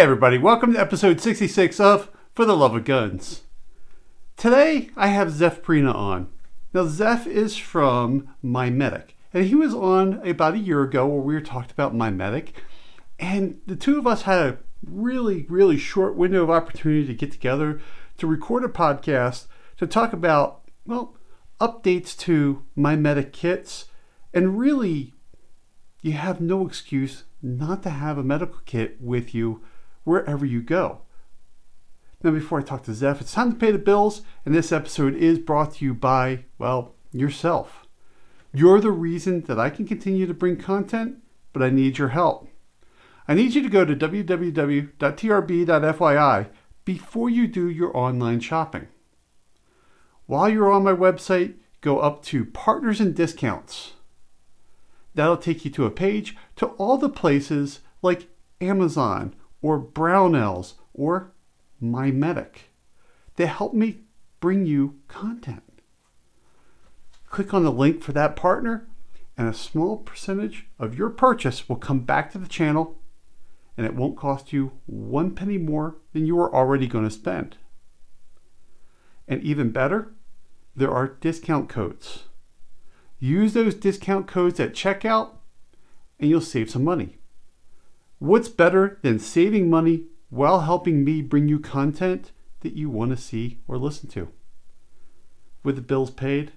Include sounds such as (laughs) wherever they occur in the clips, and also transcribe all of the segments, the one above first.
Hey, everybody, welcome to episode 66 of For the Love of Guns. Today, I have Zeph Prina on. Now, Zeph is from MyMedic, and he was on about a year ago where we were talking about MyMedic, and the two of us had a really, really short window of opportunity to get together to record a podcast to talk about, well, updates to MyMedic kits, and really, you have no excuse not to have a medical kit with you wherever you go. Now, before I talk to Zeph, it's time to pay the bills, and this episode is brought to you by, well, yourself. You're the reason that I can continue to bring content, but I need your help. I need you to go to www.trb.fyi before you do your online shopping. While you're on my website, go up to Partners and Discounts. That'll take you to a page to all the places like Amazon or Brownells or MyMedic that help me bring you content. Click on the link for that partner, and a small percentage of your purchase will come back to the channel, and it won't cost you one penny more than you are already going to spend. And even better, there are discount codes. Use those discount codes at checkout, and you'll save some money. What's better than saving money while helping me bring you content that you want to see or listen to? With the bills paid,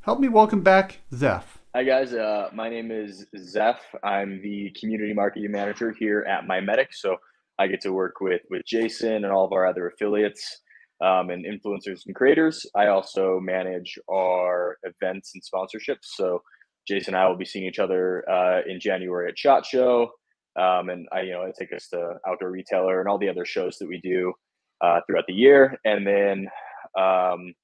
help me welcome back Zeph. Hi guys, uh, my name is Zeph. I'm the community marketing manager here at MyMedic. So I get to work with with Jason and all of our other affiliates um, and influencers and creators. I also manage our events and sponsorships. So Jason and I will be seeing each other uh, in January at Shot Show, um, and I, you know, I take us to Outdoor Retailer and all the other shows that we do uh, throughout the year, and then um,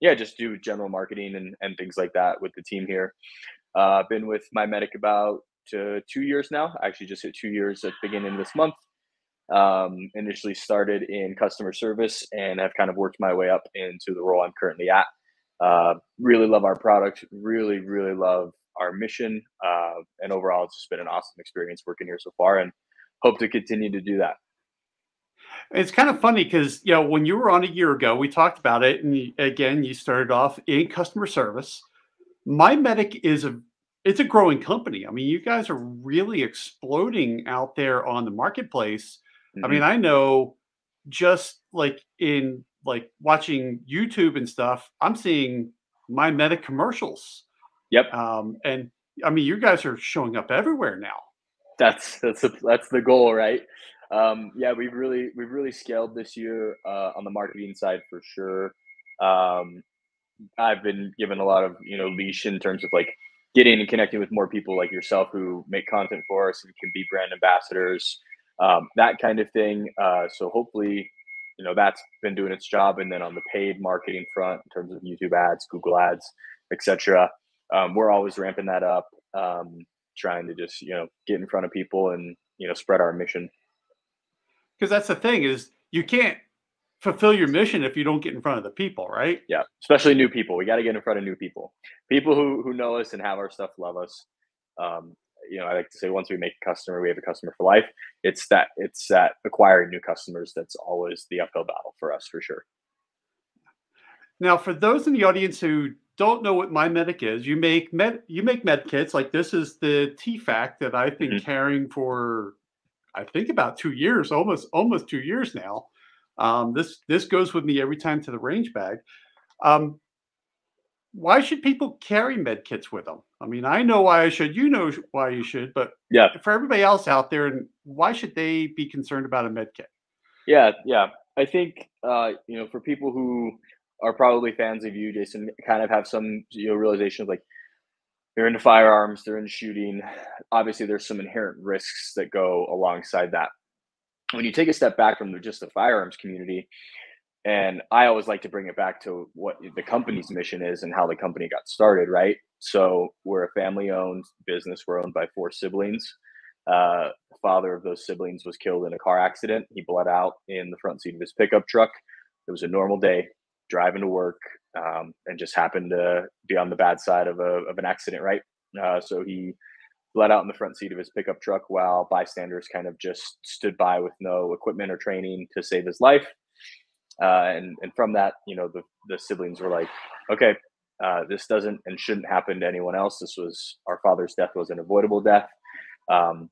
yeah, just do general marketing and, and things like that with the team here. Uh, I've been with MyMedic about uh, two years now. I actually just hit two years at the beginning of this month. Um, initially started in customer service and have kind of worked my way up into the role I'm currently at. Uh, really love our product. Really, really love our mission. Uh, and overall, it's just been an awesome experience working here so far, and hope to continue to do that. It's kind of funny because you know when you were on a year ago, we talked about it, and again, you started off in customer service. MyMedic is a it's a growing company. I mean, you guys are really exploding out there on the marketplace Mm-hmm. I mean, I know just like in like watching YouTube and stuff, I'm seeing MyMedic commercials. Yep. Um, and I mean, you guys are showing up everywhere now. That's that's the that's the goal, right? Um, yeah, we've really we've really scaled this year uh, on the marketing side for sure. Um, I've been given a lot of you know leash in terms of like getting and connecting with more people like yourself who make content for us and can be brand ambassadors um, that kind of thing. Uh, so hopefully, you know, that's been doing its job. And then on the paid marketing front, in terms of YouTube ads, Google ads, etc., um, we're always ramping that up, um, trying to just you know get in front of people and you know spread our mission. Because that's the thing is you can't fulfill your mission if you don't get in front of the people, right? Yeah, especially new people. We got to get in front of new people, people who who know us and have our stuff, love us. Um, you know, I like to say once we make a customer, we have a customer for life. It's that it's that acquiring new customers that's always the uphill battle for us for sure. Now, for those in the audience who don't know what MyMedic is, you make med you make med kits. Like this is the TFAC that I've been mm-hmm. carrying for I think about two years, almost almost two years now. Um, this this goes with me every time to the range bag. Um, why should people carry med kits with them? I mean, I know why I should, you know why you should, but yeah, for everybody else out there, and why should they be concerned about a med kit? Yeah, yeah. I think uh, you know, for people who are probably fans of you, Jason, kind of have some you know realization of like they're into firearms, they're into shooting. Obviously, there's some inherent risks that go alongside that. When you take a step back from just the firearms community, and I always like to bring it back to what the company's mission is and how the company got started, right? So we're a family owned business. We're owned by four siblings. Uh, the father of those siblings was killed in a car accident. He bled out in the front seat of his pickup truck. It was a normal day driving to work um, and just happened to be on the bad side of, a, of an accident, right? Uh, so he bled out in the front seat of his pickup truck while bystanders kind of just stood by with no equipment or training to save his life. Uh, and and from that, you know, the the siblings were like, okay, uh, this doesn't and shouldn't happen to anyone else. This was our father's death was an avoidable death. Um,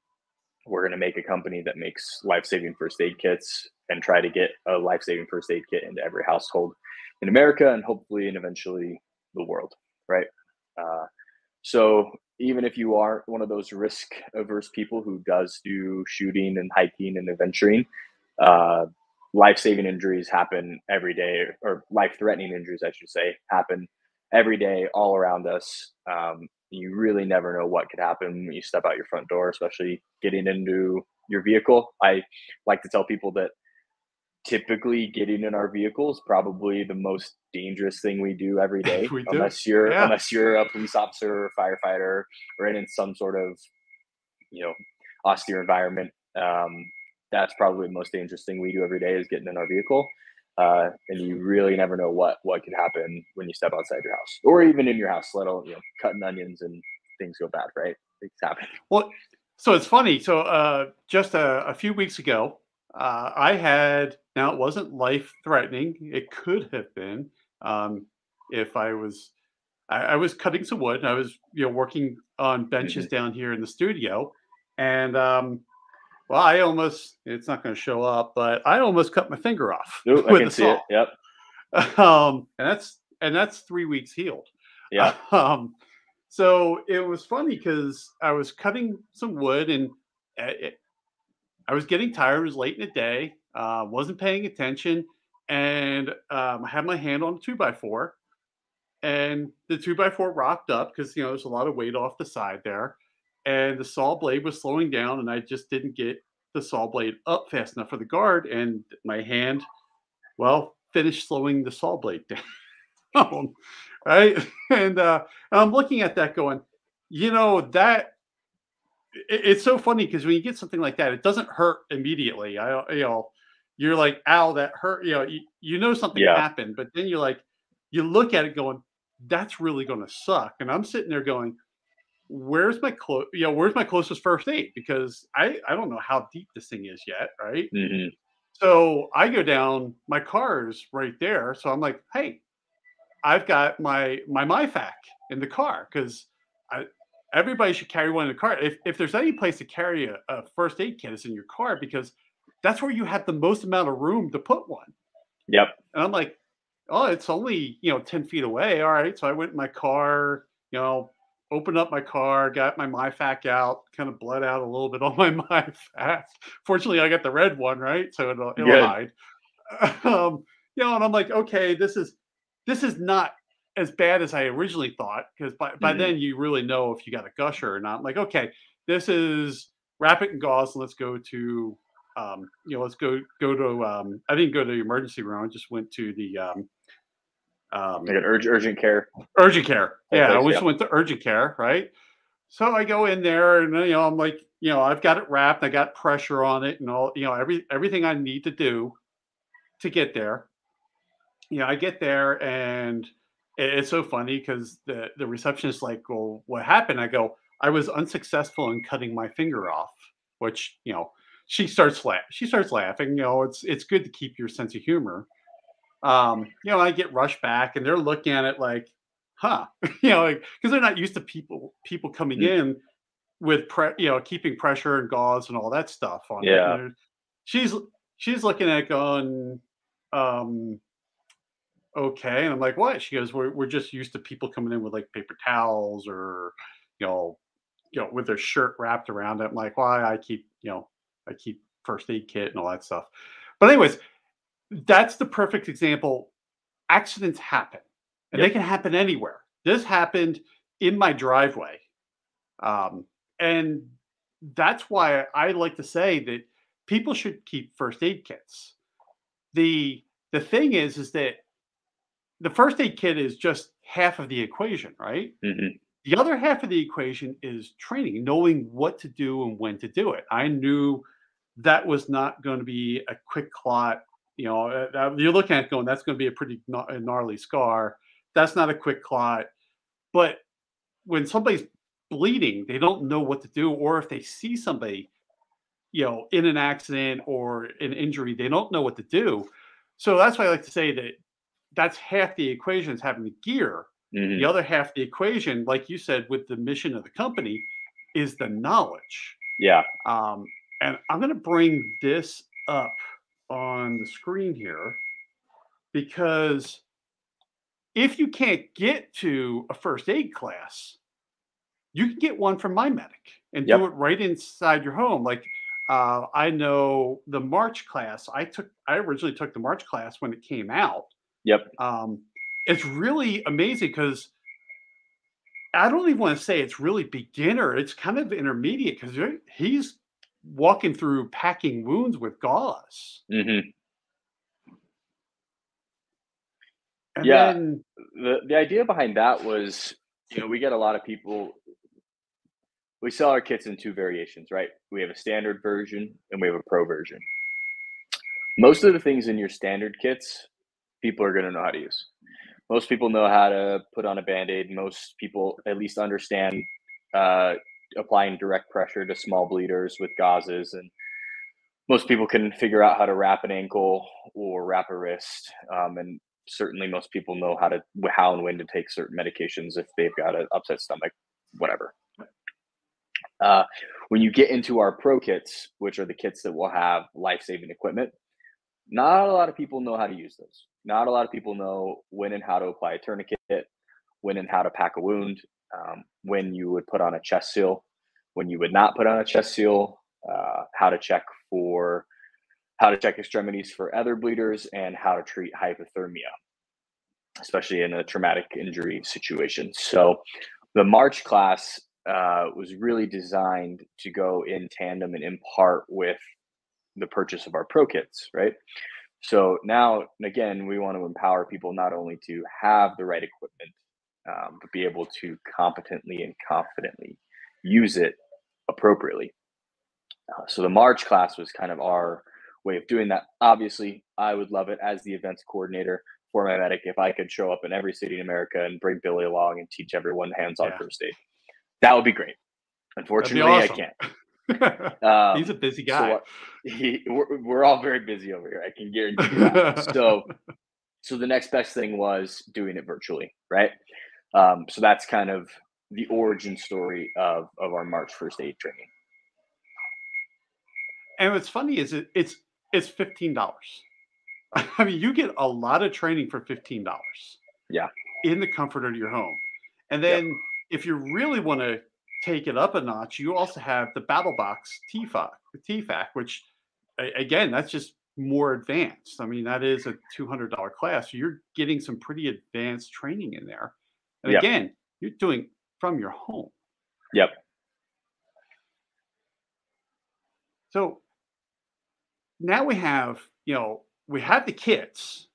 we're going to make a company that makes life-saving first aid kits and try to get a life-saving first aid kit into every household in America and hopefully and eventually the world, right? Uh, so even if you are one of those risk averse people who does do shooting and hiking and adventuring, uh, life saving injuries happen every day, or life threatening injuries, I should say, happen every day all around us. Um, you really never know what could happen when you step out your front door, especially getting into your vehicle. I like to tell people that typically getting in our vehicle is probably the most dangerous thing we do every (laughs) day do. unless you're Yeah. unless you're a police officer or firefighter or in some sort of you know austere environment um, that's probably the most dangerous thing we do every day is getting in our vehicle uh, and you really never know what what could happen when you step outside your house or even in your house let alone you know cutting onions and things go bad right things happen Well, so it's funny. So uh, just a, a few weeks ago, uh, I had now it wasn't life threatening. It could have been um, if I was I, I was cutting some wood. And I was you know working on benches down here in the studio, and um, well, I almost it's not going to show up, but I almost cut my finger off (laughs) Ooh, i can see it yep (laughs) Um, and that's and that's three weeks healed. yeah (laughs) Um, so it was funny because I was cutting some wood and uh, it, I was getting tired. It was late in the day. Uh, wasn't paying attention, and um, I had my hand on a two by four, and the two by four rocked up because you know there's a lot of weight off the side there, and the saw blade was slowing down, and I just didn't get the saw blade up fast enough for the guard, and my hand, well, finished slowing the saw blade (laughs) down, right? (laughs) And uh, I'm looking at that going, you know that it's so funny because when you get something like that, it doesn't hurt immediately. I you know you're like, ow, that hurt. You know, you, you know something Yeah. happened, but then you're like, you look at it going, that's really going to suck. And I'm sitting there going, where's my close? You know, where's my closest first aid? Because I I don't know how deep this thing is yet, right? hmm So I go down, my car is right there. So I'm like, hey, I've got my my MyFAK in the car because I everybody should carry one in the car. If if there's any place to carry a, a first aid kit, it's in your car because that's where you have the most amount of room to put one. yep And I'm like, oh, it's only, you know, 10 feet away. All right. So I went in my car, you know, opened up my car, got my MyFAK out, kind of bled out a little bit on my (laughs) MyFAK. Fortunately, I got the red one, right? So it'll, it'll hide. (laughs) Um, you know, and I'm like, okay, this is this is not as bad as I originally thought, because by, by Mhm. then you really know if you got a gusher or not. I'm like, okay, this is wrap it in gauze and let's go to um, you know, let's go go to. Um, I didn't go to the emergency room. I just went to the um, um, like an urg- urgent care urgent care. Yeah, I just yeah. went to urgent care, right? So I go in there, and you know, I'm like, you know, I've got it wrapped. I got pressure on it, and all, you know, every everything I need to do to get there. You know, I get there, and it's so funny because the the receptionist is like, "Well, what happened?" I go, "I was unsuccessful in cutting my finger off," which you know, she starts laugh. She starts laughing. You know, it's it's good to keep your sense of humor. Um, you know, I get rushed back, and they're looking at it like, "Huh," (laughs) you know, like because they're not used to people people coming Mm. in with pre, you know, keeping pressure and gauze and all that stuff on. Yeah. They're- she's she's looking at it going, um, okay, and I'm like, what? She goes, we're we're just used to people coming in with like paper towels or, you know, you know, with their shirt wrapped around it. I'm like, why? I keep, you know, I keep first aid kit and all that stuff. But anyways, that's the perfect example. Accidents happen, and they can happen anywhere. This happened in my driveway, um, and that's why I like to say that people should keep first aid kits. the The thing is, is that the first aid kit is just half of the equation, right? hmm The other half of the equation is training, knowing what to do and when to do it. I knew that was not going to be a quick clot. You know, uh, you're looking at it going, that's going to be a pretty gnarly scar. That's not a quick clot. But when somebody's bleeding, they don't know what to do, or if they see somebody, you know, in an accident or an injury, they don't know what to do. So that's why I like to say that that's half the equation is having the gear. Mhm. The other half the equation, like you said, with the mission of the company, is the knowledge. Yeah. Um, and I'm going to bring this up on the screen here because if you can't get to a first aid class, you can get one from MyMedic and Yep. do it right inside your home. Like uh, I know the March class, I took, I originally took the March class when it came out. Yep. Um, it's really amazing because I don't even want to say it's really beginner. It's kind of intermediate because he's walking through packing wounds with gauze. hmm And Yeah. then the the idea behind that was, you know, we get a lot of people. We sell our kits in two variations, right? We have a standard version and we have a pro version. Most of the things in your standard kits, people are going to know how to use. Most people know how to put on a band aid. Most people at least understand uh, applying direct pressure to small bleeders with gauzes. And most people can figure out how to wrap an ankle or wrap a wrist. Um, and certainly most people know how to how and when to take certain medications if they've got an upset stomach whatever uh, when you get into our pro kits which are the kits that will have life-saving equipment not a lot of people know how to use those not a lot of people know when and how to apply a tourniquet when and how to pack a wound um, when you would put on a chest seal when you would not put on a chest seal uh, how to check for how to check extremities for other bleeders, and how to treat hypothermia, especially in a traumatic injury situation. So, the March class uh, was really designed to go in tandem and in part with the purchase of our pro kits, right? So now, again, we want to empower people not only to have the right equipment, um, but be able to competently and confidently use it appropriately. Uh, so the March class was kind of our way of doing that. Obviously, I would love it as the events coordinator for MyMedic if I could show up in every city in America and bring Billy along and teach everyone hands-on Yeah. first aid. That would be great. Unfortunately, awesome. I can't. Um, (laughs) he's a busy so guy. what- (laughs) he, we're, we're all very busy over here. I can guarantee you that. (laughs) so, so the next best thing was doing it virtually, right? Um, so that's kind of the origin story of of our March first aid training. and what's funny is it, it's it's fifteen dollars. I mean, you get a lot of training for fifteen dollars. Yeah. In the comfort of your home, and Yep. then if you really want to take it up a notch, you also have the Battle Box TFAC, the TFAC, which again, that's just more advanced. I mean, that is a two hundred dollar class. You're getting some pretty advanced training in there, and Yep. again, you're doing from your home. Yep. So now we have, you know, we have the kits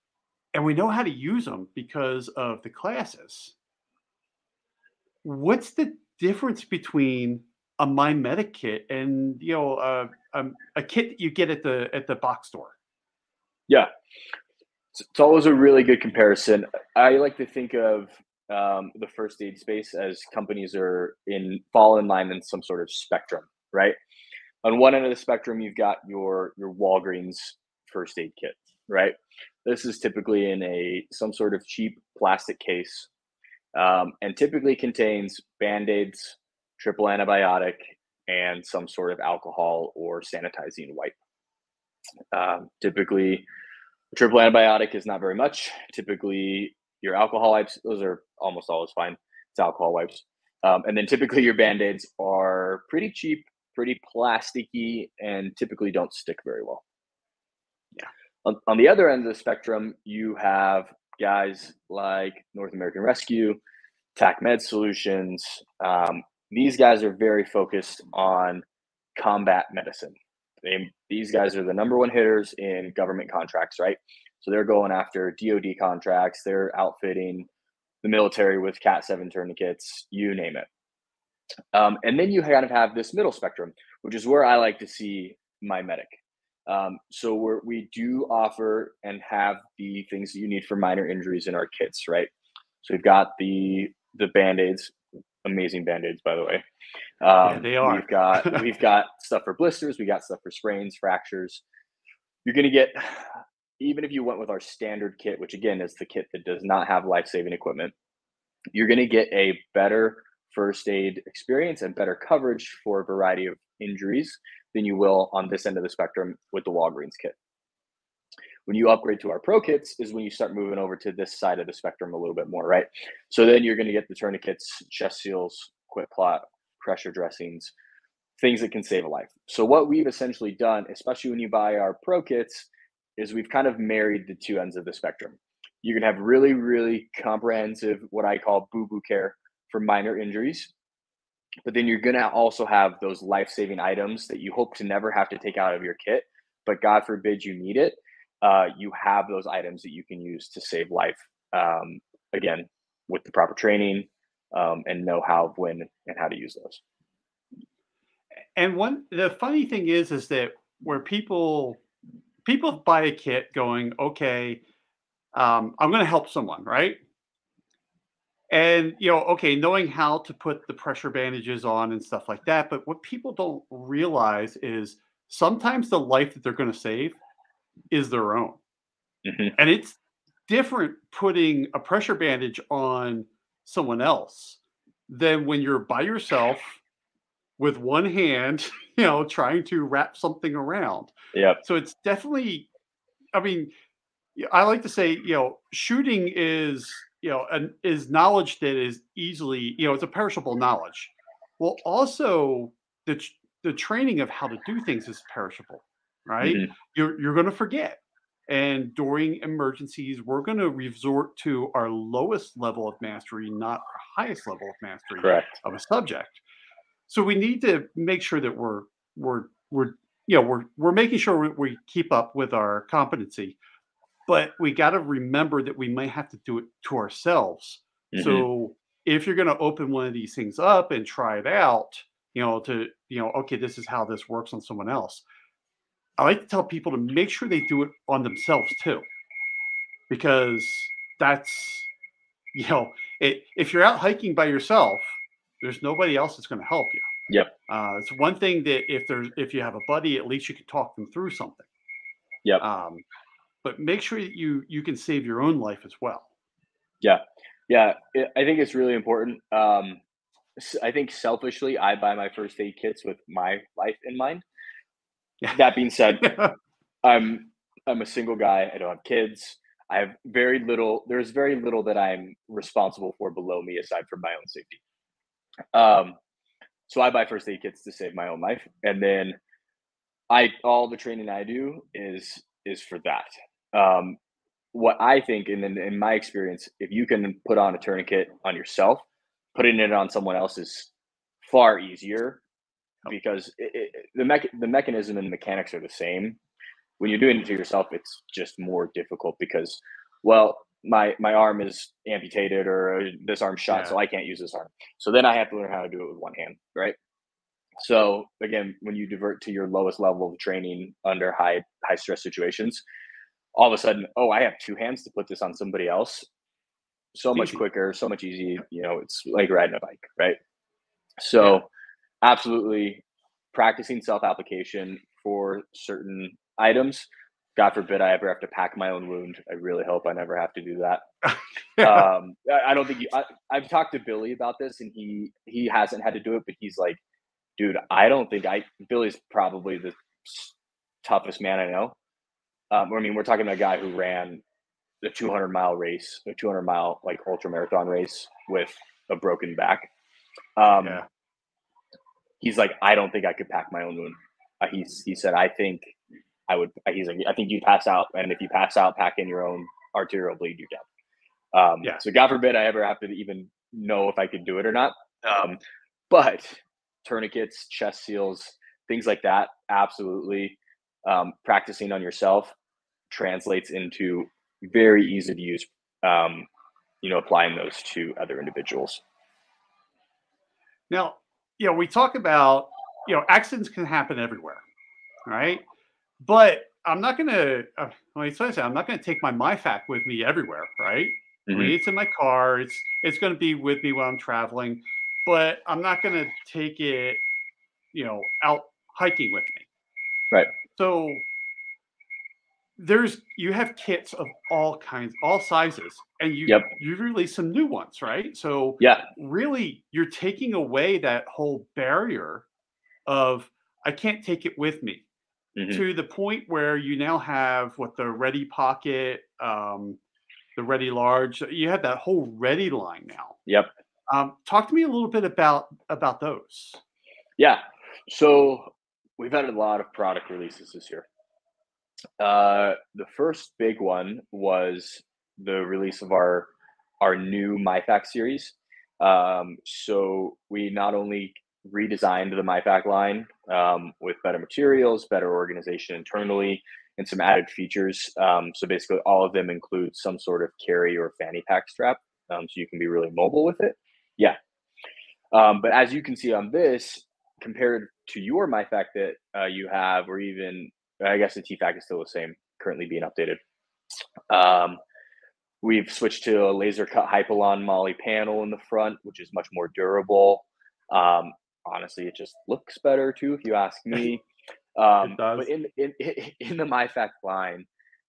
and we know how to use them because of the classes. What's the difference between a My kit and, you know, a, a, kit that you get at the at the box store? Yeah, it's, it's always a really good comparison. I like to think of um, the first aid space as companies are in fall in line in some sort of spectrum, right? On one end of the spectrum, you've got your your Walgreens first aid kit, right? This is typically in a some sort of cheap plastic case, um, and typically contains band aids, triple antibiotic, and some sort of alcohol or sanitizing wipe. Um, typically, triple antibiotic is not very much. Typically, your alcohol wipes, those are almost always fine. It's alcohol wipes. Um, and then typically your band aids are pretty cheap, pretty plasticky, and typically don't stick very well. Yeah. On, on the other end of the spectrum, you have guys like North American Rescue, TacMed Solutions. Um, these guys are very focused on combat medicine. They, these guys are the number one hitters in government contracts, right? So they're going after DoD contracts. They're outfitting the military with Cat Seven tourniquets, you name it. Um, and then you kind of have this middle spectrum, which is where I like to see MyMedic. Um, so we're, we do offer and have the things that you need for minor injuries in our kits, right? So we've got the the band aids, amazing band-aids, by the way. Um, yeah, they are. We've got (laughs) we've got stuff for blisters. We got stuff for sprains, fractures. You're gonna get even if you went with our standard kit, which again is the kit that does not have life-saving equipment. You're gonna get a better first aid experience and better coverage for a variety of injuries than you will on this end of the spectrum with the Walgreens kit. When you upgrade to our pro kits is when you start moving over to this side of the spectrum a little bit more, right? So then you're going to get the tourniquets, chest seals, QuikClot, pressure dressings, things that can save a life. So what we've essentially done, especially when you buy our pro kits, is we've kind of married the two ends of the spectrum. You can have really, really comprehensive, what I call boo boo care for minor injuries. But then you're going to also have those life saving items that you hope to never have to take out of your kit, but God forbid you need it. Uh, you have those items that you can use to save life. Um, again, with the proper training um, and know how, when, and how to use those. And one, the funny thing is, is that where people people buy a kit going, okay, um, I'm going to help someone, right? And you know okay knowing how to put the pressure bandages on and stuff like that but what people don't realize is sometimes the life that they're going to save is their own. Mm-hmm. and it's different putting a pressure bandage on someone else than when you're by yourself with one hand (laughs) you know trying to wrap something around. Yeah so it's definitely i mean i like to say you know shooting is you know, and is knowledge that is easily, you know, it's a perishable knowledge. Well, also the the training of how to do things is perishable, right? Mm-hmm. You're you're going to forget. And during emergencies, we're going to resort to our lowest level of mastery, not our highest level of mastery Correct. of a subject. So we need to make sure that we're we're we're you know we're we're making sure we, we keep up with our competency but we got to remember that we might have to do it to ourselves. Mm-hmm. So if you're going to open one of these things up and try it out, you know, to, you know, okay, this is how this works on someone else. I like to tell people to make sure they do it on themselves too, because that's, you know, it, if you're out hiking by yourself, there's nobody else that's going to help you. Yep. Uh, it's one thing that if there's if you have a buddy, at least you can talk them through something. Yep. Um, but make sure that you you can save your own life as well. Yeah, yeah, I think it's really important. Um, I think selfishly, I buy my first aid kits with my life in mind. That being said, (laughs) I'm I'm a single guy. I don't have kids. I have very little. There's very little that I'm responsible for below me aside from my own safety. Um, so I buy first aid kits to save my own life, and then I all the training I do is is for that. Um, what I think, and in, in my experience, if you can put on a tourniquet on yourself, putting it on someone else is far easier because it, it, the mech- the mechanism and the mechanics are the same. When you're doing it to yourself, it's just more difficult because, well, my my arm is amputated or this arm shot, yeah. so I can't use this arm. So then I have to learn how to do it with one hand, right? So again, when you divert to your lowest level of training under high high stress situations, all of a sudden, oh, I have two hands to put this on somebody else. So much quicker, so much easy. You know, it's like riding a bike, right? So, yeah. absolutely practicing self application for certain items. God forbid I ever have to pack my own wound. I really hope I never have to do that. (laughs) um, I don't think you, I, I've talked to Billy about this, and he he hasn't had to do it, but he's like, dude, I don't think I. Billy's probably the toughest man I know. Um, I mean, we're talking about a guy who ran the 200 mile race, a 200 mile like ultra marathon race with a broken back. Um, yeah. He's like, I don't think I could pack my own wound. Uh, he's he said, I think I would. He's like, I think you'd pass out, and if you pass out, pack in your own arterial bleed, you're dead. Um, yeah. So God forbid I ever have to even know if I could do it or not. Um, but tourniquets, chest seals, things like that, absolutely um, practicing on yourself translates into very easy to use um, you know applying those to other individuals now you know we talk about you know accidents can happen everywhere right but i'm not going to uh, let me say i'm not going to take my MyFAK with me everywhere right mm-hmm. I mean, mm-hmm. it's in my car it's it's going to be with me while i'm traveling but I'm not going to take it, you know, out hiking with me. Right. So there's you have kits of all kinds, all sizes, and you Yep. you release some new ones, right? So Yeah. really, you're taking away that whole barrier of I can't take it with me Mhm. to the point where you now have what the Ready Pocket, um, the Ready Large. You have that whole Ready line now. Yep. Um, talk to me a little bit about about those. Yeah. So we've had a lot of product releases this year. Uh, the first big one was the release of our our new MyFAK series. Um, so we not only redesigned the MyFAK line um, with better materials, better organization internally, and some added features. Um, so basically, all of them include some sort of carry or fanny pack strap, um, so you can be really mobile with it. Yeah. Um, but as you can see on this, compared to your MyFAK that uh, you have, or even I guess the TFAC is still the same, currently being updated. Um, we've switched to a laser cut Hypalon MOLLE panel in the front, which is much more durable. Um, honestly, it just looks better too, if you ask me. (laughs) Um, does. But in, in (laughs) in the MyFAK line,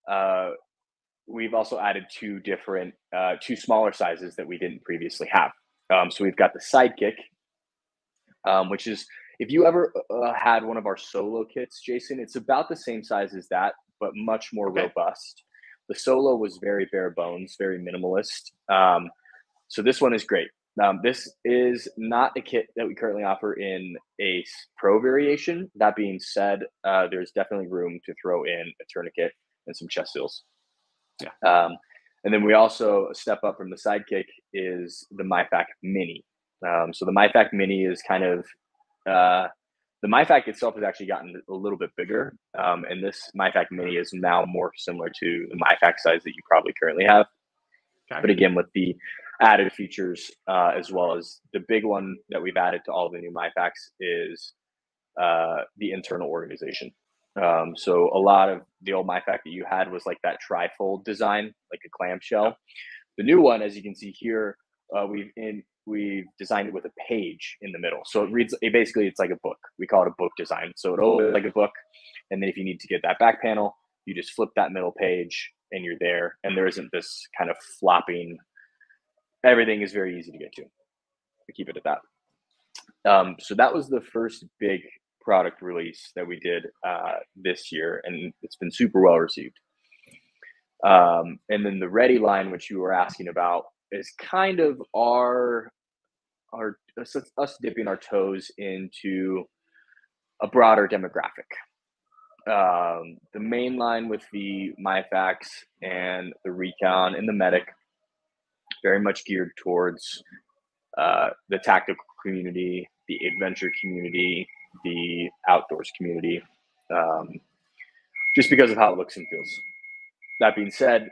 uh, we've also added two different, uh, two smaller sizes that we didn't previously have. Um, so we've got the Sidekick, um, which is if you ever uh, had one of our solo kits, Jason, it's about the same size as that, but much more Okay. robust. The solo was very bare bones, very minimalist. Um, so this one is great. Um, this is not a kit that we currently offer in a pro variation. That being said, uh, there's definitely room to throw in a tourniquet and some chest seals. Yeah. Um, and then we also a step up from the sidekick is the MyFAK Mini. Um, so the MyFAK Mini is kind of uh, the MyFAK itself has actually gotten a little bit bigger, um, and this MyFAK Mini is now more similar to the MyFAK size that you probably currently have. Okay. But again, with the added features uh, as well as the big one that we've added to all the new MyFAKs is uh, the internal organization. Um, so a lot of the old MyFAK that you had was like that trifold design, like a clamshell. The new one, as you can see here, uh, we've in we've designed it with a page in the middle. So it reads it basically it's like a book. We call it a book design. So it opens like a book, and then if you need to get that back panel, you just flip that middle page and you're there. And there isn't this kind of flopping. Everything is very easy to get to. We keep it at that. Um, so that was the first big product release that we did uh, this year, and it's been super well received. Um, and then the Ready line, which you were asking about, is kind of our our us, us dipping our toes into a broader demographic. Um, the main line with the MyFAKs and the Recon and the Medic, very much geared towards uh, the tactical community, the adventure community, the outdoors community, um, just because of how it looks and feels. That being said,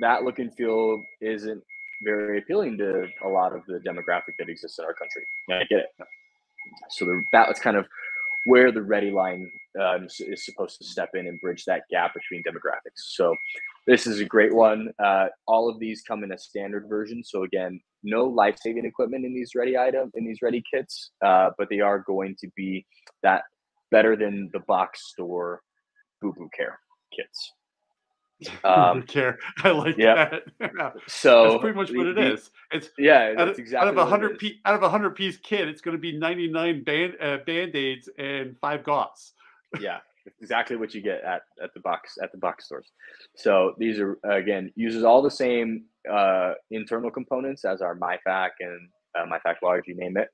that look and feel isn't very appealing to a lot of the demographic that exists in our country. And I get it. So the, that was kind of where the Ready line um, is supposed to step in and bridge that gap between demographics. So this is a great one. Uh, all of these come in a standard version. So again, no life-saving equipment in these Ready item in these Ready kits, uh, but they are going to be that better than the box store Boo Boo Care kits. (laughs) Um, care. I like yeah. that. (laughs) so That's pretty much what the- it the- is. It's Yeah, out that's of, exactly out of a hundred piece out of a hundred piece kit, it's going to be ninety nine band uh, band aids and five gauze. yeah exactly what you get at, at the box at the box stores so these are again uses all the same uh, internal components as our MyFAK and uh, MyFAK large you name it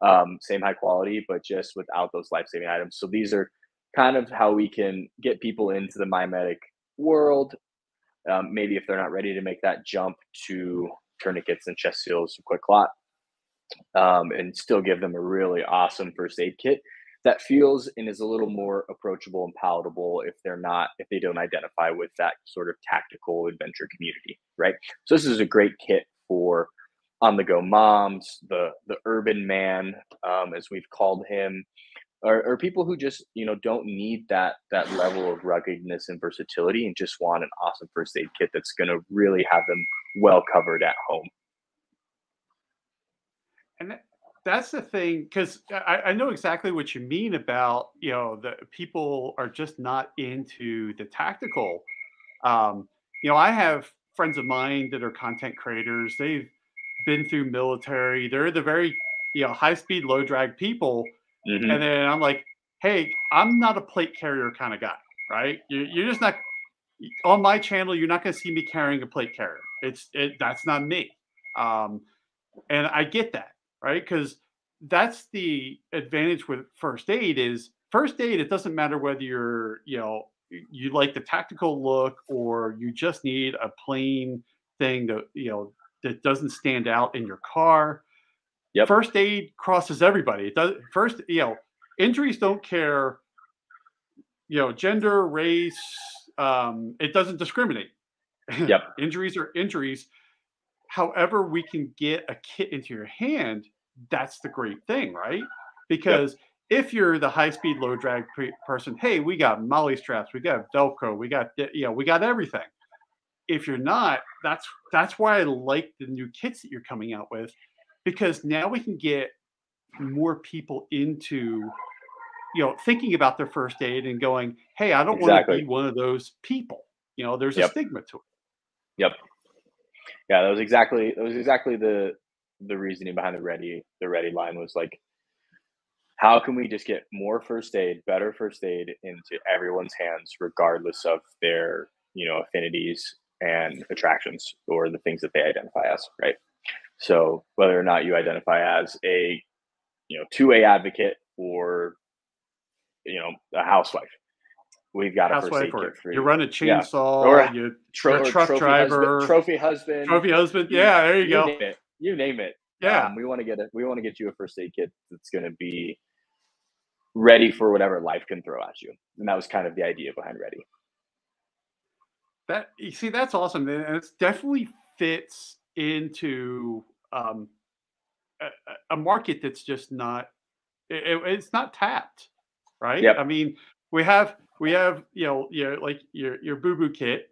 um, same high quality but just without those life-saving items so these are kind of how we can get people into the MyMedic world um, maybe if they're not ready to make that jump to tourniquets and chest seals and QuikClot um, and still give them a really awesome first aid kit that feels and is a little more approachable and palatable if they're not if they don't identify with that sort of tactical adventure community right? So this is a great kit for on the go moms the the urban man um, as we've called him or, or people who just you know don't need that that level of ruggedness and versatility and just want an awesome first aid kit that's going to really have them well covered at home. And that's the thing because I, I know exactly what you mean about you know the people are just not into the tactical. Um, you know i have friends of mine that are content creators. They've been through military. They're the very you know high speed low drag people Mhm. and then i'm like hey i'm not a plate carrier kind of guy right? You're, you're just not on my channel you're not going to see me carrying a plate carrier. It's it that's not me. Um, and i get that right? Because that's the advantage with first aid is first aid it doesn't matter whether you're you know you like the tactical look or you just need a plain thing that you know that doesn't stand out in your car Yep. first aid crosses everybody. It does first you know injuries don't care you know gender race um it doesn't discriminate. (laughs) Yep. injuries are injuries. However we can get a kit into your hand that's the great thing right? Because if you're the high speed low drag pe- person hey we got MOLLE straps we got velcro we got you know we got everything. If you're not that's that's why i like the new kits that you're coming out with because now we can get more people into you know thinking about their first aid and going hey i don't want to be one of those people you know there's a stigma to it Yep. Yeah, that was exactly that was exactly the the reasoning behind the ready the ready line was like how can we just get more first aid, better first aid into everyone's hands regardless of their, you know, affinities and attractions or the things that they identify as, right? So whether or not you identify as a, you know, 2A advocate or you know, a housewife, we've got a first aid or kit for you you. run a Yeah. chainsaw Or- you Tro- a truck trophy driver, husband, trophy husband, trophy husband yeah there you, you go name it. You name it. yeah Um, we want to get a we want to get you a first aid kit that's going to be ready for whatever life can throw at you, and that was kind of the idea behind Ready. That you see, that's awesome, and it definitely fits into um, a, a- market that's just not. It, it- it's not tapped, right? Yep. I mean, we have we have you know your like your your boo boo kit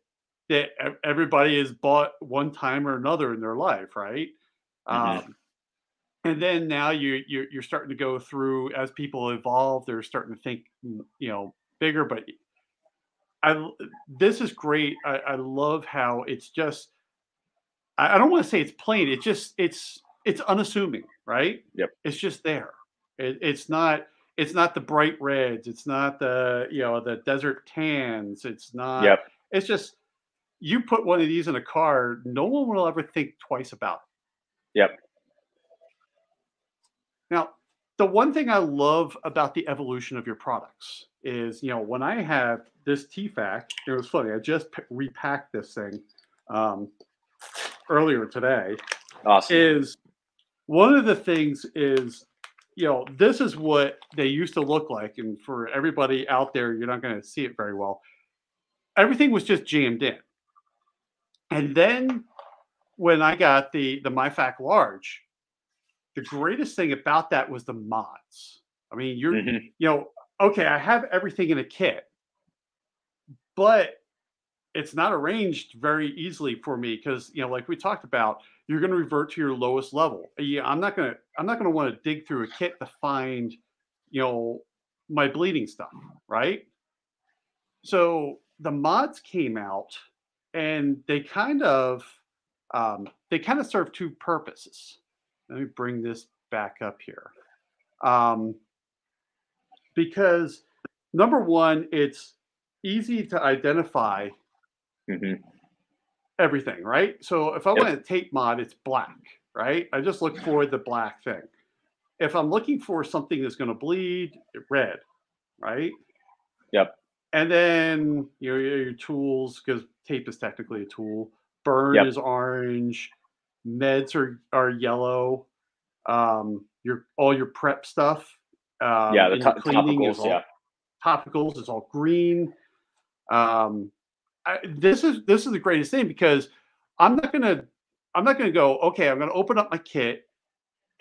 that everybody has bought one time or another in their life, right? Mhm. Um, and then now you you're, you're starting to go through as people evolve, they're starting to think mm, you know bigger, but I this is great. I, I love how it's just. I, I don't want to say it's plain. It's just it's it's unassuming, right? Yep. It's just there. It, it's not. It's not the bright reds. It's not the you know the desert tans. It's not. Yep. It's just you put one of these in a car. No one will ever think twice about it. Yep. Now, the one thing I love about the evolution of your products is, you know, when I have this TFAC, it was funny. I just repacked this thing um, earlier today. Awesome. Is one of the things is, you know, this is what they used to look like, and for everybody out there, you're not going to see it very well. Everything was just jammed in, and then when I got the the MyFAK large, the greatest thing about that was the mods. I mean, you're Mhm. you know, okay, I have everything in a kit, but it's not arranged very easily for me because you know, like we talked about, you're going to revert to your lowest level. Yeah, I'm not gonna I'm not gonna want to dig through a kit to find, you know, my bleeding stuff, right? So the mods came out, and they kind of um, they kind of serve two purposes. Let me bring this back up here. Um, because number one, it's easy to identify Mhm. everything, right? So if I Yep. want a tape mod, it's black, right? I just look for the black thing. If I'm looking for something that's going to bleed, red, right? Yep. And then you know, your, your tools, because tape is technically a tool. Burn Yep. is orange. Meds are are yellow. Um, your all your prep stuff. Um, yeah, the to- cleaning is topicals. all Yeah. topicals is all green. Um, I, this is this is the greatest thing because I'm not gonna I'm not gonna go okay. I'm gonna open up my kit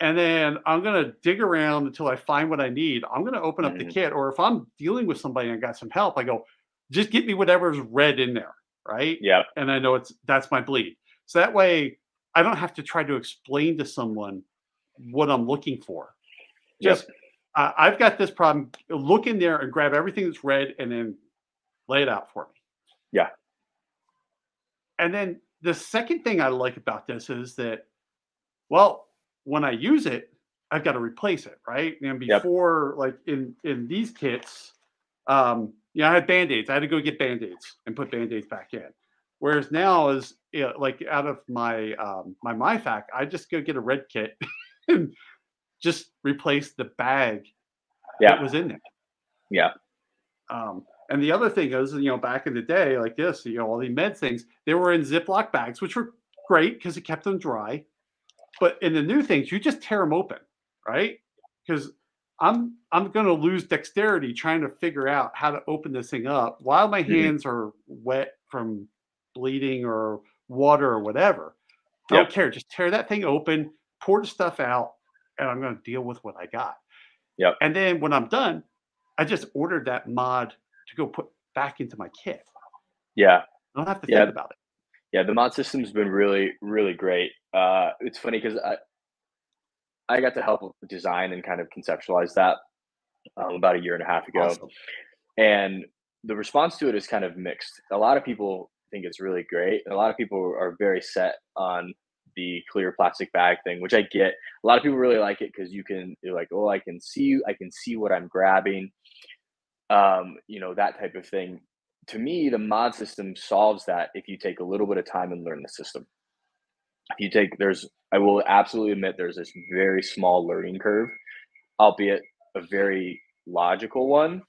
and then I'm gonna dig around until I find what I need. I'm gonna open up the Mhm. kit, or if I'm dealing with somebody and I got some help, I go just get me whatever's red in there, right? Yeah. And I know it's that's my bleed. So that way I don't have to try to explain to someone what I'm looking for. Just yep. uh, I've got this problem. Look in there and grab everything that's red and then lay it out for me. Yeah. And then the second thing I like about this is that, well, when I use it, I've got to replace it, right? And before, yep. like in in these kits, um, yeah, I had band aids. I had to go get band aids and put band aids back in. Whereas now is you know, like out of my um, my MyFAK, I just go get a red kit (laughs) and just replace the bag yeah. that was in there. Yeah. Um, and the other thing is, you know, back in the day, like this, you know, all the med things, they were in Ziploc bags, which were great because it kept them dry. But in the new things, you just tear them open, right? Because I'm I'm going to lose dexterity trying to figure out how to open this thing up while my mm-hmm. hands are wet from bleeding or water or whatever. I don't care. Just tear that thing open, pour the stuff out, and I'm going to deal with what I got. Yep. And then when I'm done, I just ordered that mod to go put back into my kit. Yeah. I don't have to yeah. think about it. Yeah, the mod system's been really, really great. Uh, it's funny because I, I got to help design and kind of conceptualize that um, about a year and a half ago, awesome. and the response to it is kind of mixed. A lot of people think it's really great. And a lot of people are very set on the clear plastic bag thing, which I get. A lot of people really like it because you can you're like, oh, I can see I can see what I'm grabbing. Um, you know, that type of thing. To me, the mod system solves that if you take a little bit of time and learn the system. If you take there's I will absolutely admit there's this very small learning curve, albeit a very logical one.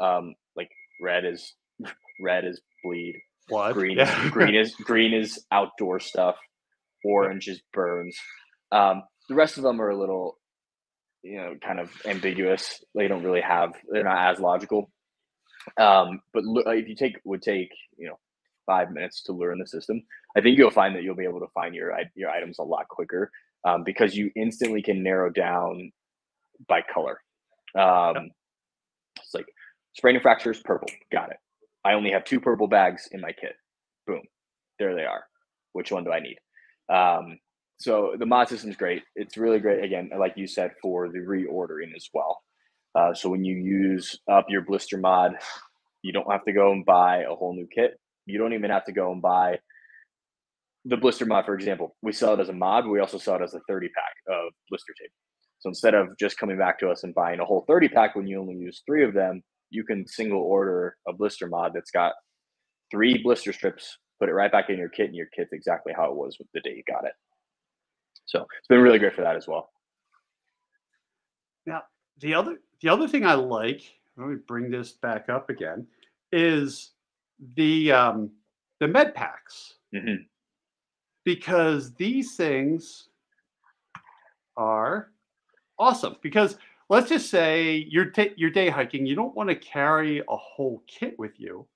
Um, like red is (laughs) red is bleed, Blood. Green yeah. is green is (laughs) green is outdoor stuff. Orange is burns. Um, the rest of them are a little, you know, kind of ambiguous. They don't really have. They're not as logical. Um, but if you take would take you know five minutes to learn the system, I think you'll find that you'll be able to find your your items a lot quicker um, because you instantly can narrow down by color. Um, It's like sprain and fractures, purple, got it. I only have two purple bags in my kit. Boom, there they are. Which one do I need? Um, so the mod system is great. It's really great. Again, like you said, for the reordering as well. Uh, so when you use up your blister mod, you don't have to go and buy a whole new kit. You don't even have to go and buy the blister mod, for example. We sell it as a mod, we also sell it as a 30 pack of blister tape. So instead of just coming back to us and buying a whole 30 pack when you only use three of them, you can single order a blister mod that's got three blister strips, put it right back in your kit, and your kit's exactly how it was the day you got it. So it's been really great for that as well. Now, the other the other thing I like, let me bring this back up again, is the um, the med packs. Mm-hmm. Because these things are awesome. Because let's just say you're ta- you're day hiking. You don't want to carry a whole kit with you.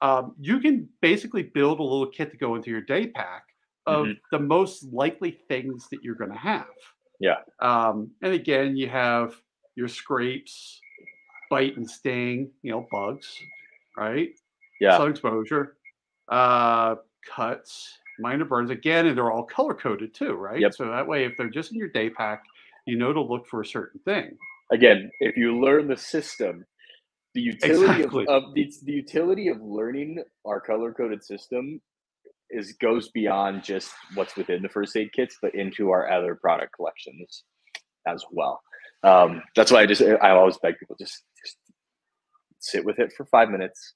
Um, you can basically build a little kit to go into your day pack of mm-hmm. the most likely things that you're going to have. Yeah. Um, and again, you have your scrapes, bite and sting, you know, bugs, right? Yeah. Sun exposure, uh, cuts, minor burns. Again, and they're all color coded too, right? Yep. So that way, if they're just in your day pack, you know to look for a certain thing. Again, if you learn the system, the utility exactly. of, of the, the utility of learning our color coded system is goes beyond just what's within the first aid kits, but into our other product collections as well. Um, that's why I just I always beg people just, just sit with it for five minutes,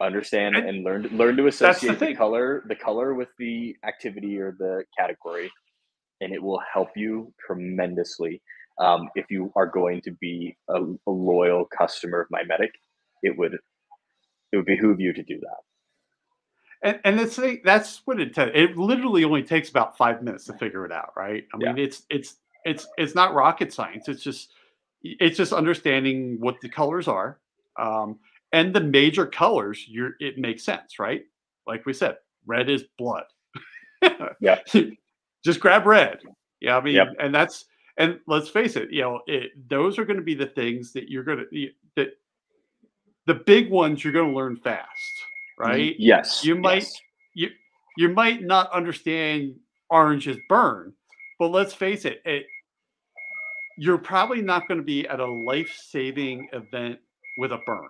understand and, and learn learn to associate the, the, color the color with the activity or the category, and it will help you tremendously. Um, if you are going to be a, a, loyal customer of MyMedic it would it would behoove you to do that and, and that's that's what it t- it literally only takes about five minutes to figure it out right i mean yeah. it's it's it's it's not rocket science it's just it's just understanding what the colors are um, and the major colors you're it makes sense right like we said red is blood (laughs) yeah just grab red. Yeah, I mean, yep. and that's and let's face it, you know, it, those are going to be the things that you're going to that the big ones you're going to learn fast, right? Yes. You might yes. you you might not understand oranges burn, but let's face it, it you're probably not going to be at a life-saving event with a burn,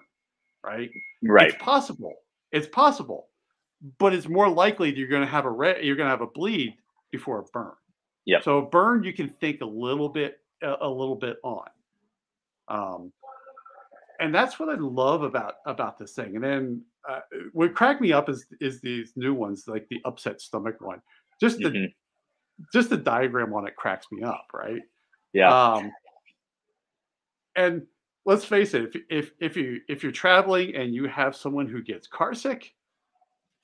right? Right. It's possible. It's possible, but it's more likely that you're going to have a re- you're going to have a bleed before a burn. Yeah. So a burn you can think a little bit a, a little bit on. Um, and that's what I love about about this thing. And then uh, what cracked me up is is these new ones like the upset stomach one. Just the Mhm. just the diagram on it cracks me up, right? Yeah. Um, and let's face it, if, if if you if you're traveling and you have someone who gets car sick,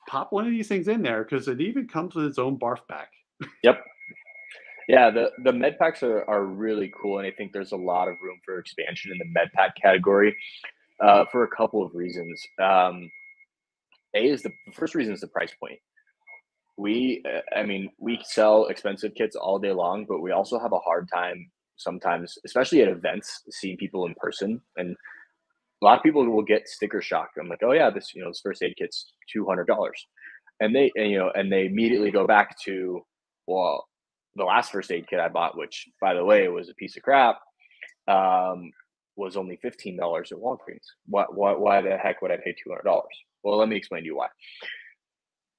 pop one of these things in there because it even comes with its own barf bag. Yep. Yeah, the the med packs are, are really cool, and I think there's a lot of room for expansion in the med pack category uh, for a couple of reasons. Um, a is the, the first reason is the price point. We, uh, I mean, we sell expensive kits all day long, but we also have a hard time sometimes, especially at events, seeing people in person. And a lot of people will get sticker shock. I'm like, oh yeah, this you know this first aid kit's two hundred dollars, and they and, you know and they immediately go back to well the last first aid kit I bought, which by the way was a piece of crap, um, was only fifteen dollars at Walgreens. Why, why, why the heck would I pay two hundred dollars? Well, let me explain to you why.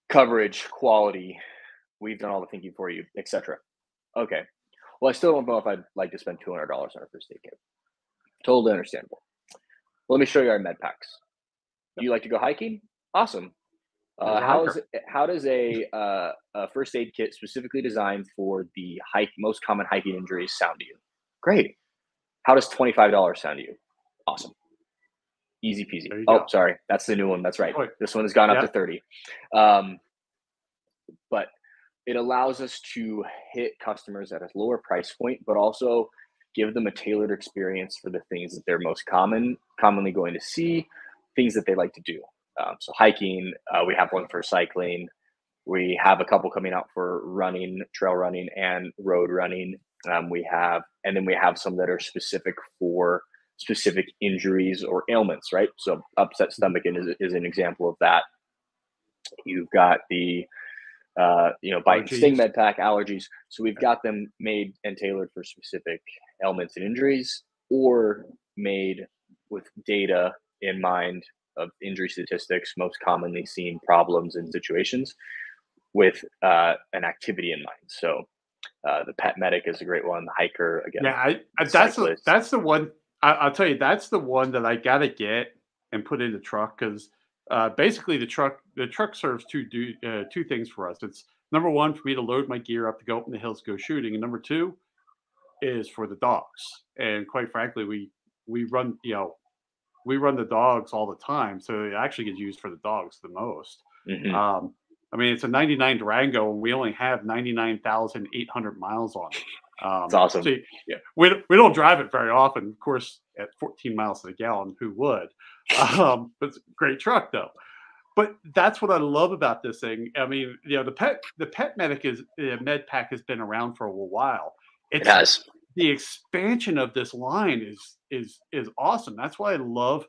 Coverage, quality, we've done all the thinking for you, etc. Okay. Well, I still don't know if I'd like to spend two hundred dollars on a first aid kit. Totally understandable. Let me show you our med packs. Do you like to go hiking? Awesome. Uh, how is it, how does a, uh, a first aid kit specifically designed for the hike most common hiking injuries sound to you? Great. How does twenty five dollars sound to you? Awesome. Easy peasy. Oh, go. sorry, that's the new one. That's right. This one has gone up to thirty. Um, but it allows us to hit customers at a lower price point, but also give them a tailored experience for the things that they're most common, commonly going to see, things that they like to do. Um, so hiking, uh, we have one for cycling. We have a couple coming out for running, trail running, and road running. Um, we have, and then we have some that are specific for specific injuries or ailments, right? So upset stomach is, is an example of that. You've got the uh, you know, bite and sting med pack allergies. So we've got them made and tailored for specific ailments and injuries, or made with data in mind of injury statistics, most commonly seen problems and situations, with uh, an activity in mind. So uh, the pet medic is a great one. The hiker again. Yeah, I, I, that's the, that's the one. I, I'll tell you, that's the one that I gotta get and put in the truck because uh, basically the truck the truck serves two do uh, two things for us. It's number one for me to load my gear up to go up in the hills, go shooting, and number two is for the dogs. And quite frankly, we we run you know we run the dogs all the time, so it actually gets used for the dogs the most. Mhm. Um, I mean, it's a 99 Durango, and we only have 99,800 miles on it. Um, It's awesome. So, yeah, we, we don't drive it very often. Of course, at 14 miles to the gallon, who would? (laughs) Um, but it's a great truck, though. But that's what I love about this thing. I mean, you know, the pet the pet medic is uh, med pack has been around for a while. It has. the expansion of this line is is is awesome. That's why I love,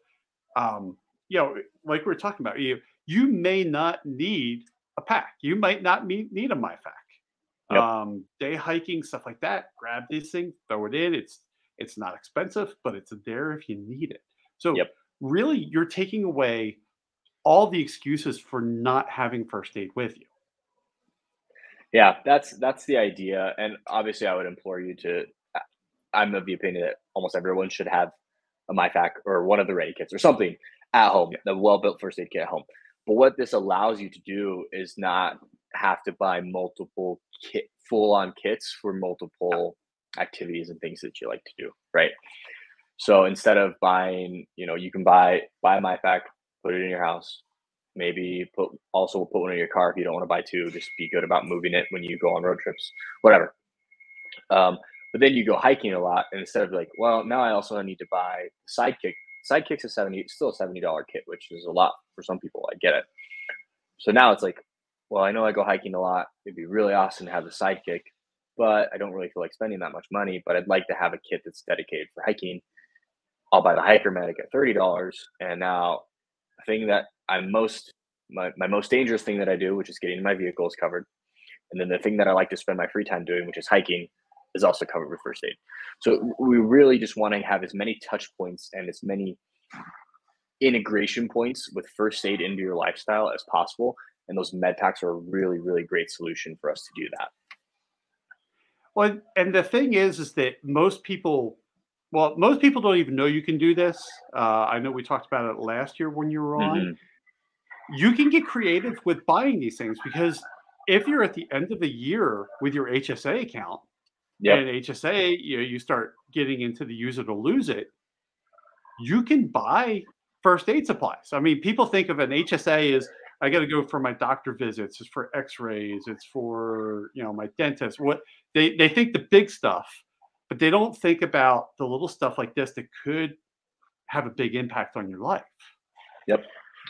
um, you know, like we are talking about. You you may not need a pack. You might not need, need a MyFAK. Yep. Um, day hiking stuff like that. Grab this thing, throw it in. It's it's not expensive, but it's there if you need it. So Yep. really, you're taking away all the excuses for not having first aid with you. Yeah, that's that's the idea, and obviously, I would implore you to. I'm of the opinion that almost everyone should have a MyFAK or one of the ready kits or something at home, Yeah. the well-built first aid kit at home. But what this allows you to do is not have to buy multiple kit, full-on kits for multiple activities and things that you like to do, right? So instead of buying, you know, you can buy buy my MyFAK, put it in your house, maybe put also put one in your car if you don't want to buy two just be good about moving it when you go on road trips whatever. Um, but then you go hiking a lot and instead of like well now i also need to buy sidekick sidekick's a 70 still a 70 dollar kit which is a lot for some people i get it. So now it's like well i know i go hiking a lot it'd be really awesome to have a sidekick but i don't really feel like spending that much money but i'd like to have a kit that's dedicated for hiking i'll buy the hiker medic at $30 and now the thing that I'm most my, my most dangerous thing that I do, which is getting my vehicle, is covered. And then the thing that I like to spend my free time doing, which is hiking, is also covered with first aid. So we really just want to have as many touch points and as many integration points with first aid into your lifestyle as possible. And those med packs are a really, really great solution for us to do that. Well, and the thing is, is that most people, well, most people don't even know you can do this. Uh, I know we talked about it last year when you were on. Mm-hmm. You can get creative with buying these things because if you're at the end of the year with your HSA account, yep. and HSA, you know, you start getting into the use it or lose it, you can buy first aid supplies. I mean, people think of an HSA as I got to go for my doctor visits. It's for X-rays. It's for you know my dentist. What they they think the big stuff, but they don't think about the little stuff like this that could have a big impact on your life. Yep.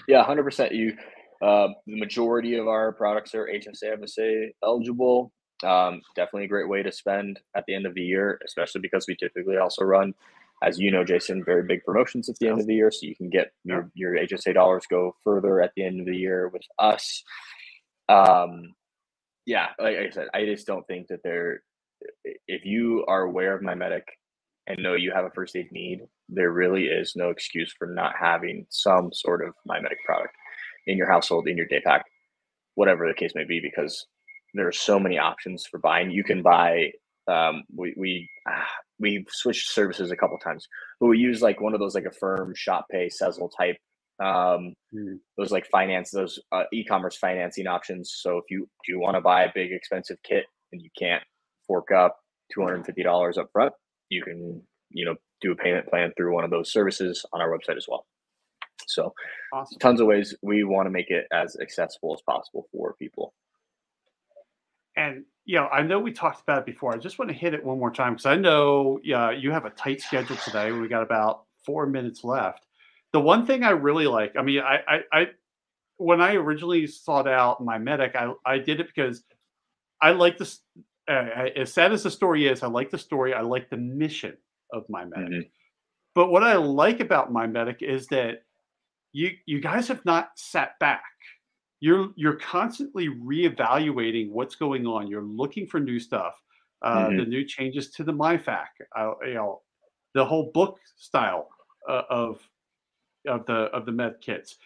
Yeah, hundred percent. You, uh, the majority of our products are HSA FSA eligible. Um, definitely a great way to spend at the end of the year, especially because we typically also run as you know, Jason, very big promotions at the end of the year, so you can get your, your HSA dollars go further at the end of the year with us. Um, yeah, like I said, I just don't think that there. If you are aware of MyMedic and know you have a first aid need, there really is no excuse for not having some sort of MyMedic product in your household, in your day pack, whatever the case may be, because there are so many options for buying. You can buy. Um, we we ah, we switched services a couple times, but we use like one of those like Affirm, shop pay, Sezzle type um, mm. those like finance those uh, e-commerce financing options. So if you do want to buy a big expensive kit and you can't fork up two hundred and fifty dollars up front, you can you know do a payment plan through one of those services on our website as well. So awesome. tons of ways we want to make it as accessible as possible for people. And know, I know we talked about it before. I just want to hit it one more time because I know yeah, you have a tight schedule today. We got about four minutes left. The one thing I really like, I mean, I, I, I when I originally sought out MyMedic, I, I did it because I like this. Uh, as sad as the story is, I like the story. I like the mission of MyMedic. Mm-hmm. But what I like about MyMedic is that you you guys have not sat back you're you're constantly reevaluating what's going on. You're looking for new stuff, uh, mm-hmm. the new changes to the MyFAK, uh, you know, the whole book style uh, of of the of the med kits,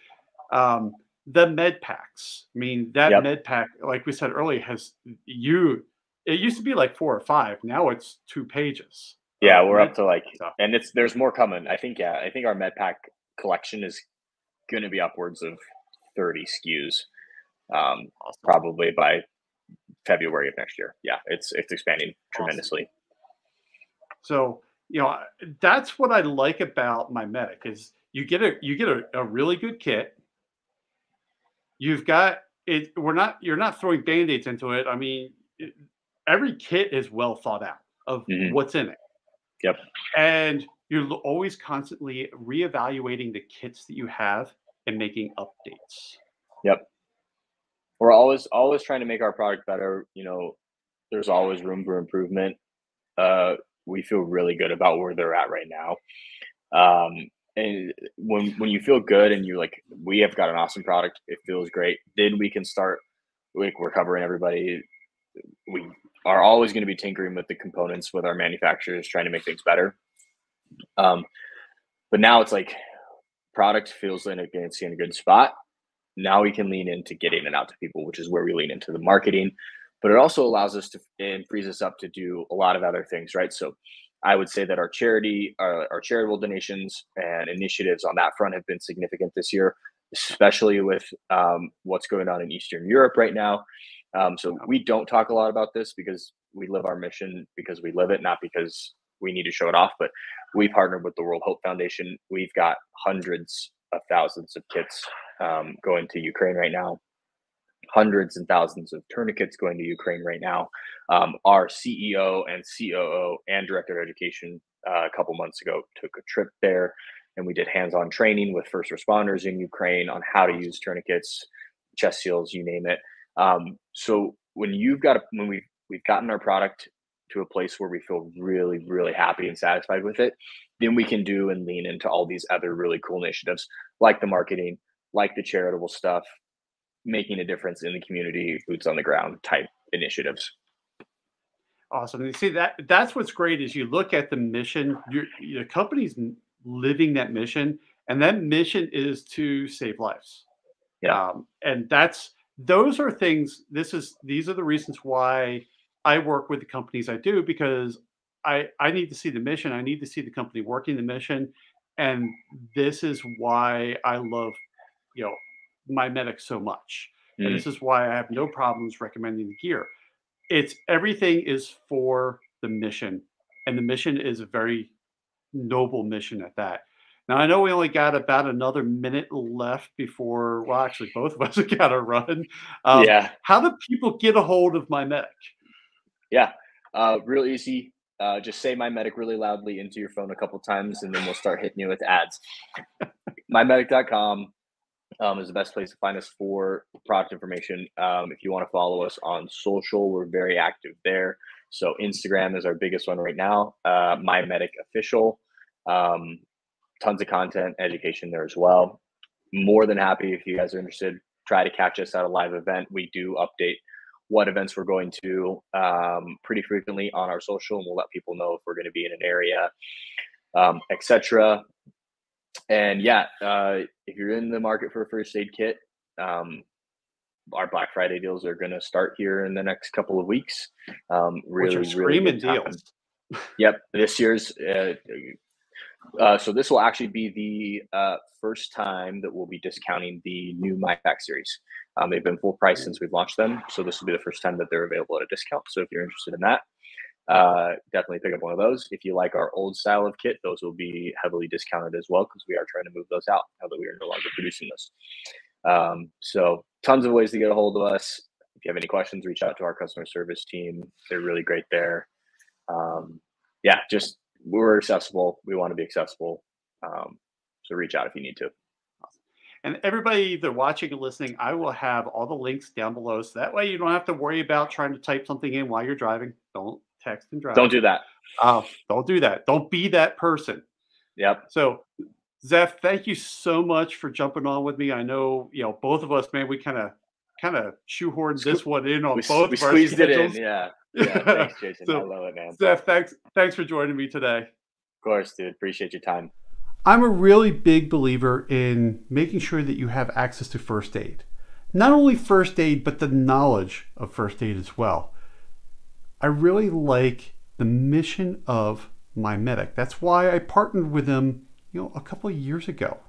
um, the med packs. I mean, that yep. med pack, like we said earlier, has you. It used to be like four or five. Now it's two pages. Yeah, we're up to like, stuff. and it's there's more coming. I think. Yeah, I think our med pack collection is going to be upwards of 30 SKUs, um, awesome. probably by February of next year. Yeah, it's it's expanding tremendously. Awesome. So you know that's what I like about MyMedic is you get a you get a, a really good kit. You've got it. We're not you're not throwing band-aids into it. I mean, it, every kit is well thought out of mm-hmm. what's in it. Yep. And you're always constantly reevaluating the kits that you have and making updates. Yep. We're always always trying to make our product better. You know, there's always room for improvement. Uh, we feel really good about where they're at right now. Um, and when when you feel good and you're like, we have got an awesome product, it feels great. Then we can start like we're covering everybody. We are always going to be tinkering with the components with our manufacturers, trying to make things better. Um, but now it's like product feels like it's in a good spot. Now we can lean into getting it out to people, which is where we lean into the marketing. But it also allows us to and frees us up to do a lot of other things, right? So I would say that our charity, our, our charitable donations and initiatives on that front have been significant this year, especially with um, what's going on in Eastern Europe right now. Um, so we don't talk a lot about this because we live our mission because we live it, not because we need to show it off. But we partnered with the World Hope Foundation. We've got hundreds of thousands of kits um, going to Ukraine right now, hundreds and thousands of tourniquets going to Ukraine right now. Um, our CEO and COO and director of education uh, a couple months ago took a trip there and we did hands-on training with first responders in Ukraine on how to use tourniquets, chest seals, you name it. Um, so when you've got a, when we we've gotten our product to a place where we feel really, really happy and satisfied with it, then we can do and lean into all these other really cool initiatives like the marketing, like the charitable stuff, making a difference in the community, boots on the ground type initiatives. Awesome. You see that that's what's great is you look at the mission. Your the company's living that mission, and that mission is to save lives. Yeah. Um, and that's those are things. This is these are the reasons why I work with the companies I do because I I need to see the mission. I need to see the company working the mission, and this is why I love you know MyMedic so much. And Mm, this is why I have no problems recommending the gear. It's everything is for the mission, and the mission is a very noble mission at that. Now I know we only got about another minute left before. Well, actually, both of us have (laughs) got to run. Um, yeah. how do people get a hold of MyMedic? Yeah. Uh, real easy. Uh, just say MyMedic really loudly into your phone a couple times, and then we'll start hitting you with ads. (laughs) mymedic.com um, is the best place to find us for product information. Um, if you want to follow us on social, we're very active there. So Instagram is our biggest one right now. Uh, my medic official. Um, tons of content, education there as well. More than happy if you guys are interested. Try to catch us at a live event. We do update what events we're going to um, pretty frequently on our social, and we'll let people know if we're going to be in an area, um, etc. And yeah, uh, if you're in the market for a first aid kit, um, our Black Friday deals are going to start here in the next couple of weeks. Um, Which really, are really screaming time. deals. (laughs) Yep, this year's. Uh, uh, so this will actually be the uh, first time that we'll be discounting the new MyFAK series. Um, they've been full price since we've launched them, so this will be the first time that they're available at a discount. So if you're interested in that, uh, definitely pick up one of those. If you like our old style of kit, those will be heavily discounted as well because we are trying to move those out now that we are no longer producing those. Um, so tons of ways to get a hold of us. If you have any questions, reach out to our customer service team. They're really great there. Um, yeah, just we're accessible. We want to be accessible. Um, so reach out if you need to. And everybody either watching or listening, I will have all the links down below. So that way you don't have to worry about trying to type something in while you're driving. Don't text and drive. Don't do that. Uh, don't do that. Don't be that person. Yep. So, Zeph, thank you so much for jumping on with me. I know, you know, both of us, man, we kind of kind of shoehorned this one in on We, both we squeezed it in. Yeah. (laughs) Yeah. Thanks, Jason. So- I love it, man. Zeph, thanks thanks for joining me today. Of course, dude. Appreciate your time. I'm a really big believer in making sure that you have access to first aid. Not only first aid, but the knowledge of first aid as well. I really like the mission of MyMedic. That's why I partnered with them, you know, a couple of years ago.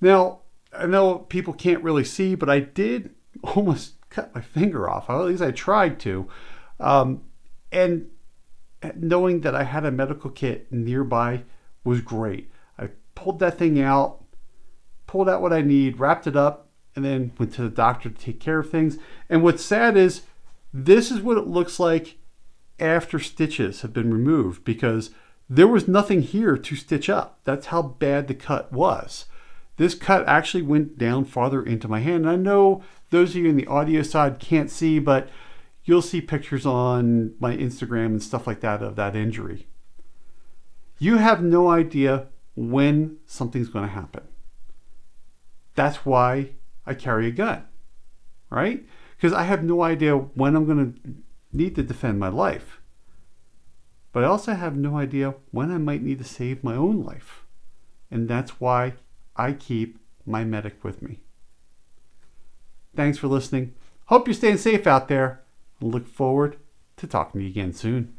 Now, I know people can't really see, but I did (laughs) almost cut my finger off. At least I tried to. Um, and knowing that I had a medical kit nearby was great. Pulled that thing out, pulled out what I need, wrapped it up, and then went to the doctor to take care of things. And what's sad is this is what it looks like after stitches have been removed because there was nothing here to stitch up. That's how bad the cut was. This cut actually went down farther into my hand. And I know those of you in the audio side can't see, but you'll see pictures on my Instagram and stuff like that of that injury. You have no idea when something's going to happen. That's why I carry a gun, right? Because I have no idea when I'm going to need to defend my life. But I also have no idea when I might need to save my own life. And that's why I keep my medic with me. Thanks for listening. Hope you're staying safe out there. Look forward to talking to you again soon.